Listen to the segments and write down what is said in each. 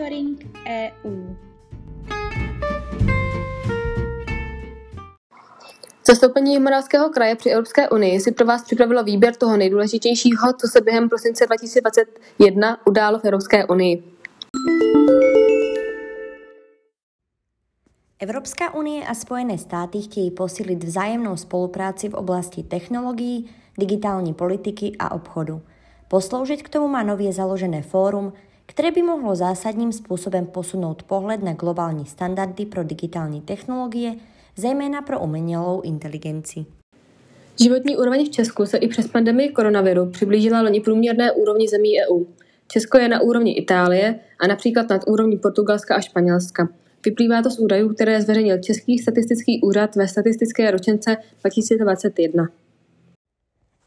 Monitoring EU. Zastoupení Jihomoravského kraje při Evropské unii si pro vás připravilo výběr toho nejdůležitějšího, co se během prosince 2021 událo v Evropské unii. Evropská unie a Spojené státy chtějí posílit vzájemnou spolupráci v oblasti technologií, digitální politiky a obchodu. Posloužit k tomu má nově založené fórum, které by mohlo zásadním způsobem posunout pohled na globální standardy pro digitální technologie, zejména pro umělou inteligenci. Životní úroveň v Česku se i přes pandemii koronaviru přiblížila loni průměrné úrovni zemí EU. Česko je na úrovni Itálie a například nad úrovní Portugalska a Španělska. Vyplývá to z údajů, které zveřejnil Český statistický úřad ve statistické ročence 2021.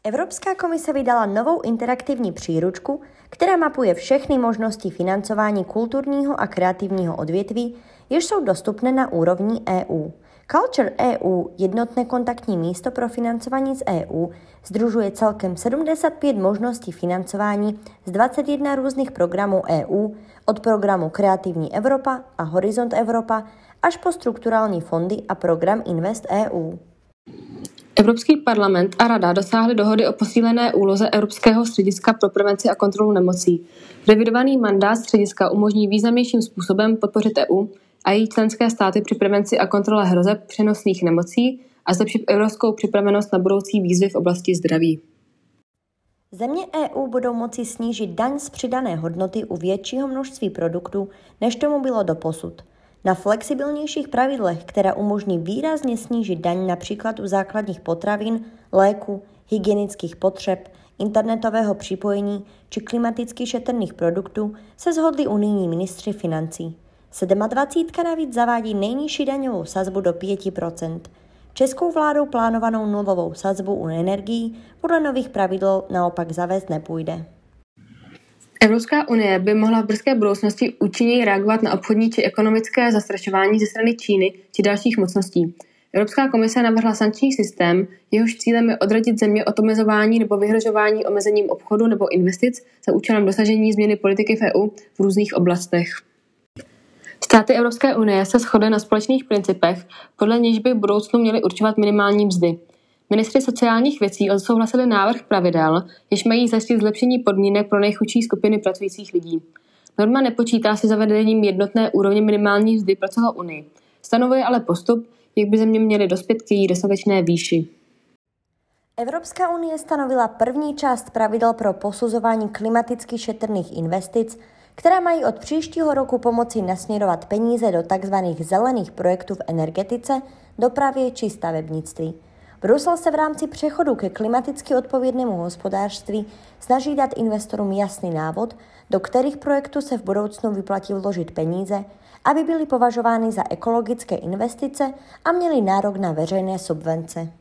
Evropská komise vydala novou interaktivní příručku, která mapuje všechny možnosti financování kulturního a kreativního odvětví, jež jsou dostupné na úrovni EU. Culture EU, jednotné kontaktní místo pro financování z EU, združuje celkem 75 možností financování z 21 různých programů EU, od programu Kreativní Evropa a Horizont Evropa až po strukturální fondy a program Invest EU. Evropský parlament a Rada dosáhly dohody o posílené úloze Evropského střediska pro prevenci a kontrolu nemocí. Revidovaný mandát střediska umožní významnějším způsobem podpořit EU a její členské státy při prevenci a kontrole hrozeb přenosných nemocí a zlepšit evropskou připravenost na budoucí výzvy v oblasti zdraví. Země EU budou moci snížit daň z přidané hodnoty u většího množství produktů, než tomu bylo doposud. Na flexibilnějších pravidlech, která umožní výrazně snížit daň například u základních potravin, léku, hygienických potřeb, internetového připojení či klimaticky šetrných produktů, se shodli unijní ministři financí. 27 navíc zavádí nejnižší daňovou sazbu do 5% Českou vládou plánovanou nulovou sazbu u energií podle nových pravidel naopak zavést nepůjde. Evropská unie by mohla v brzké budoucnosti účinněji reagovat na obchodní či ekonomické zastrašování ze strany Číny či dalších mocností. Evropská komise navrhla sankční systém, jehož cílem je odradit země od omezování nebo vyhrožování omezením obchodu nebo investic za účelem dosažení změny politiky v EU v různých oblastech. Státy Evropské unie se shodly na společných principech, podle nichž by v budoucnu měly určovat minimální mzdy. Ministři sociálních věcí odsouhlasili návrh pravidel, jež mají zajistit zlepšení podmínek pro nejchudší skupiny pracujících lidí. Norma nepočítá se zavedením jednotné úrovně minimální mzdy pro celou Unii. Stanovuje ale postup, jak by země měly dospět k její dostatečné výši. Evropská unie stanovila první část pravidel pro posuzování klimaticky šetrných investic které mají od příštího roku pomoci nasměrovat peníze do tzv. zelených projektů v energetice, dopravě či stavebnictví. Brusel se v rámci přechodu ke klimaticky odpovědnému hospodářství snaží dát investorům jasný návod, do kterých projektů se v budoucnu vyplatí vložit peníze, aby byly považovány za ekologické investice a měly nárok na veřejné subvence.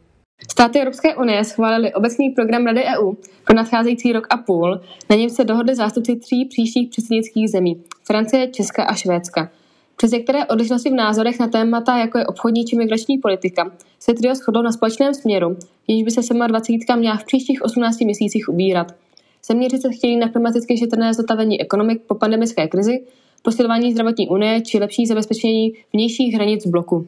Státy Evropské unie schválili obecný program Rady EU pro nadcházející rok a půl, na něm se dohodli zástupci tří příštích předsednických zemí Francie, Česka a Švédska. Přes některé odlišnosti v názorech na témata, jako je obchodní či migrační politika, se trio shodlo na společném směru, jenž by se 27 měla v příštích 18 měsících ubírat. Zeměři se chtějí na klimaticky šetrné zotavení ekonomik po pandemické krizi, posilování zdravotní unie či lepší zabezpečení vnějších hranic bloku.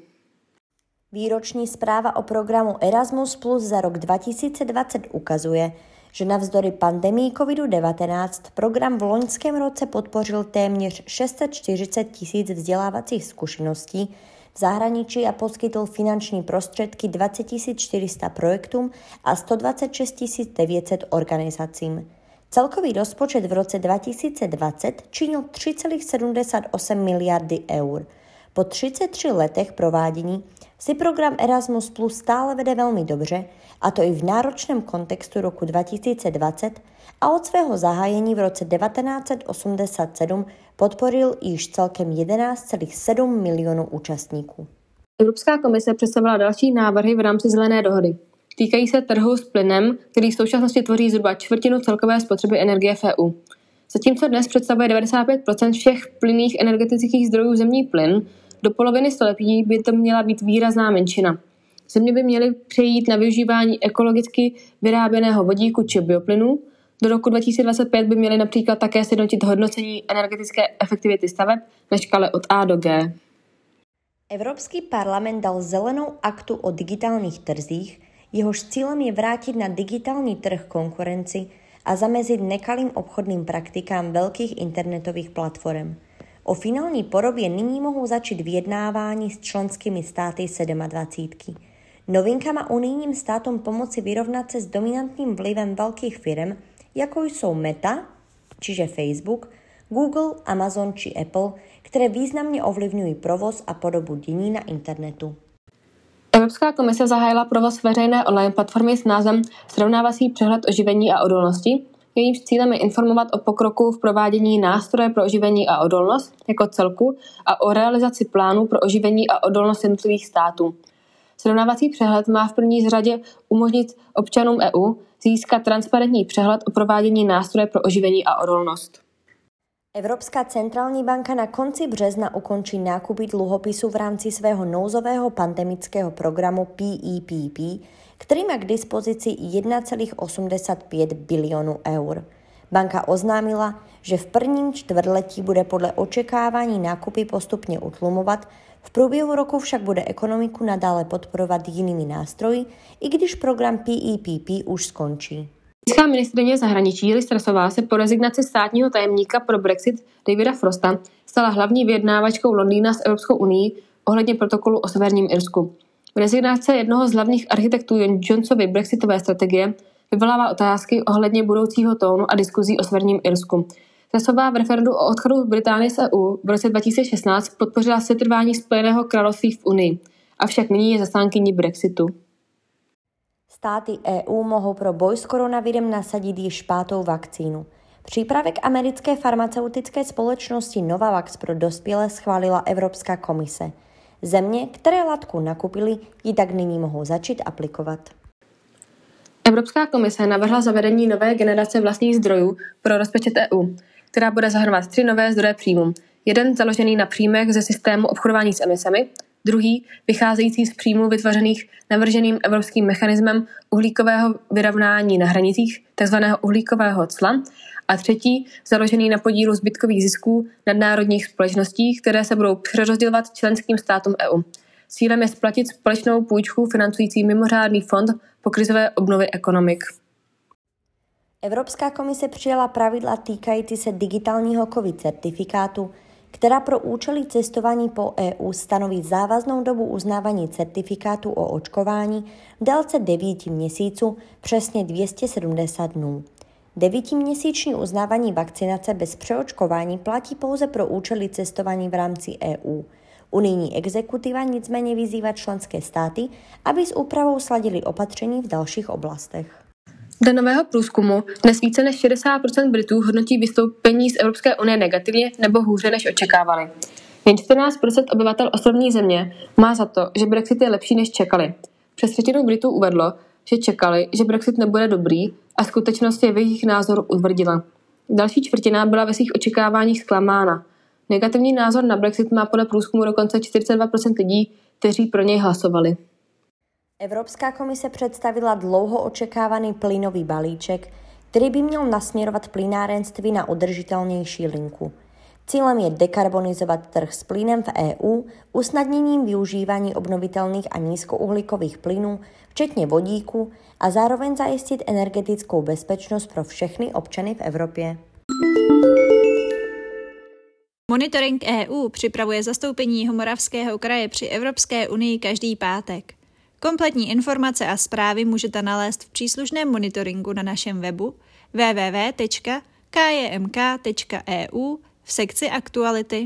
Výroční zpráva o programu Erasmus Plus za rok 2020 ukazuje, že navzdory pandemii COVID-19 program v loňském roce podpořil téměř 640 tisíc vzdělávacích zkušeností v zahraničí a poskytl finanční prostředky 20 400 projektům a 126 900 organizacím. Celkový rozpočet v roce 2020 činil 3,78 miliardy eur. Po 33 letech provádění si program Erasmus Plus stále vede velmi dobře, a to i v náročném kontextu roku 2020 a od svého zahájení v roce 1987 podporil již celkem 11,7 milionů účastníků. Evropská komise představila další návrhy v rámci zelené dohody. Týkají se trhu s plynem, který v současnosti tvoří zhruba čtvrtinu celkové spotřeby energie v EU. Zatímco dnes představuje 95 všech plynných energetických zdrojů zemní plyn, do poloviny století by to měla být výrazná menšina. Země by měly přejít na využívání ekologicky vyráběného vodíku či bioplynu, Do roku 2025 by měly například také sjednotit hodnocení energetické efektivity staveb na škále od A do G. Evropský parlament dal zelenou aktu o digitálních trzích, jehož cílem je vrátit na digitální trh konkurenci a zamezit nekalým obchodným praktikám velkých internetových platform. O finální podobě nyní mohou začít vyjednávání s členskými státy 27. Novinka má unijním státům pomoci vyrovnat se s dominantním vlivem velkých firm, jako jsou Meta, čiže Facebook, Google, Amazon či Apple, které významně ovlivňují provoz a podobu dění na internetu. Evropská komise zahájila provoz veřejné online platformy s názvem Srovnávací přehled oživení a odolnosti. Jejímž cílem je informovat o pokroku v provádění nástroje pro oživení a odolnost jako celku a o realizaci plánů pro oživení a odolnost jednotlivých států. Srovnávací přehled má v první řadě umožnit občanům EU získat transparentní přehled o provádění nástroje pro oživení a odolnost. Evropská centrální banka na konci března ukončí nákupy dluhopisu v rámci svého nouzového pandemického programu PEPP, e který má k dispozici 1,85 bilionu eur. Banka oznámila, že v prvním čtvrtletí bude podle očekávání nákupy postupně utlumovat, v průběhu roku však bude ekonomiku nadále podporovat jinými nástroji, i když program PEPP e už skončí. Britská ministrině zahraničí Liz Trussová se po rezignaci státního tajemníka pro Brexit Davida Frosta stala hlavní vyjednávačkou Londýna s Evropskou unii ohledně protokolu o Severním Irsku. Rezignace jednoho z hlavních architektů Johnsovy brexitové strategie vyvolává otázky ohledně budoucího tónu a diskuzí o Severním Irsku. Trussová v referendu o odchodu Británie z EU v roce 2016 podpořila setrvání Spojeného království v Unii, avšak nyní je zastánkyní Brexitu. Státy EU mohou pro boj s koronavirem nasadit již pátou vakcínu. Přípravek americké farmaceutické společnosti Novavax pro dospělé schválila Evropská komise. Země, které látku nakupili, ji tak nyní mohou začít aplikovat. Evropská komise navrhla zavedení nové generace vlastních zdrojů pro rozpočet EU, která bude zahrnovat tři nové zdroje příjmů. Jeden založený na příjmech ze systému obchodování s emisemi, druhý vycházející z příjmů vytvořených navrženým evropským mechanismem uhlíkového vyrovnání na hranicích, tzv. uhlíkového cla, a třetí založený na podílu zbytkových zisků nadnárodních společností, které se budou přerozdělovat členským státům EU. Cílem je splatit společnou půjčku financující mimořádný fond po krizové obnovy ekonomik. Evropská komise přijala pravidla týkající se digitálního COVID certifikátu, která pro účely cestování po EU stanoví závaznou dobu uznávání certifikátu o očkování v délce 9 měsíců, přesně 270 dnů. Devítiměsíční uznávání vakcinace bez přeočkování platí pouze pro účely cestování v rámci EU. Unijní exekutiva nicméně vyzývá členské státy, aby s úpravou sladili opatření v dalších oblastech. Dle nového průzkumu dnes více než 60% Britů hodnotí vystoupení z Evropské unie negativně nebo hůře než očekávali. Jen 14% obyvatel ostrovní země má za to, že Brexit je lepší než čekali. Přes třetinu Britů uvedlo, že čekali, že Brexit nebude dobrý a skutečnost je v jejich názoru utvrdila. Další čtvrtina byla ve svých očekáváních zklamána. Negativní názor na Brexit má podle průzkumu dokonce 42% lidí, kteří pro něj hlasovali. Evropská komise představila dlouho očekávaný plynový balíček, který by měl nasměrovat plynárenství na udržitelnější linku. Cílem je dekarbonizovat trh s plynem v EU usnadněním využívání obnovitelných a nízkouhlíkových plynů, včetně vodíku, a zároveň zajistit energetickou bezpečnost pro všechny občany v Evropě. Monitoring EU připravuje zastoupení Homoravského kraje při Evropské unii každý pátek. Kompletní informace a zprávy můžete nalézt v příslušném monitoringu na našem webu www.kjmk.eu v sekci aktuality.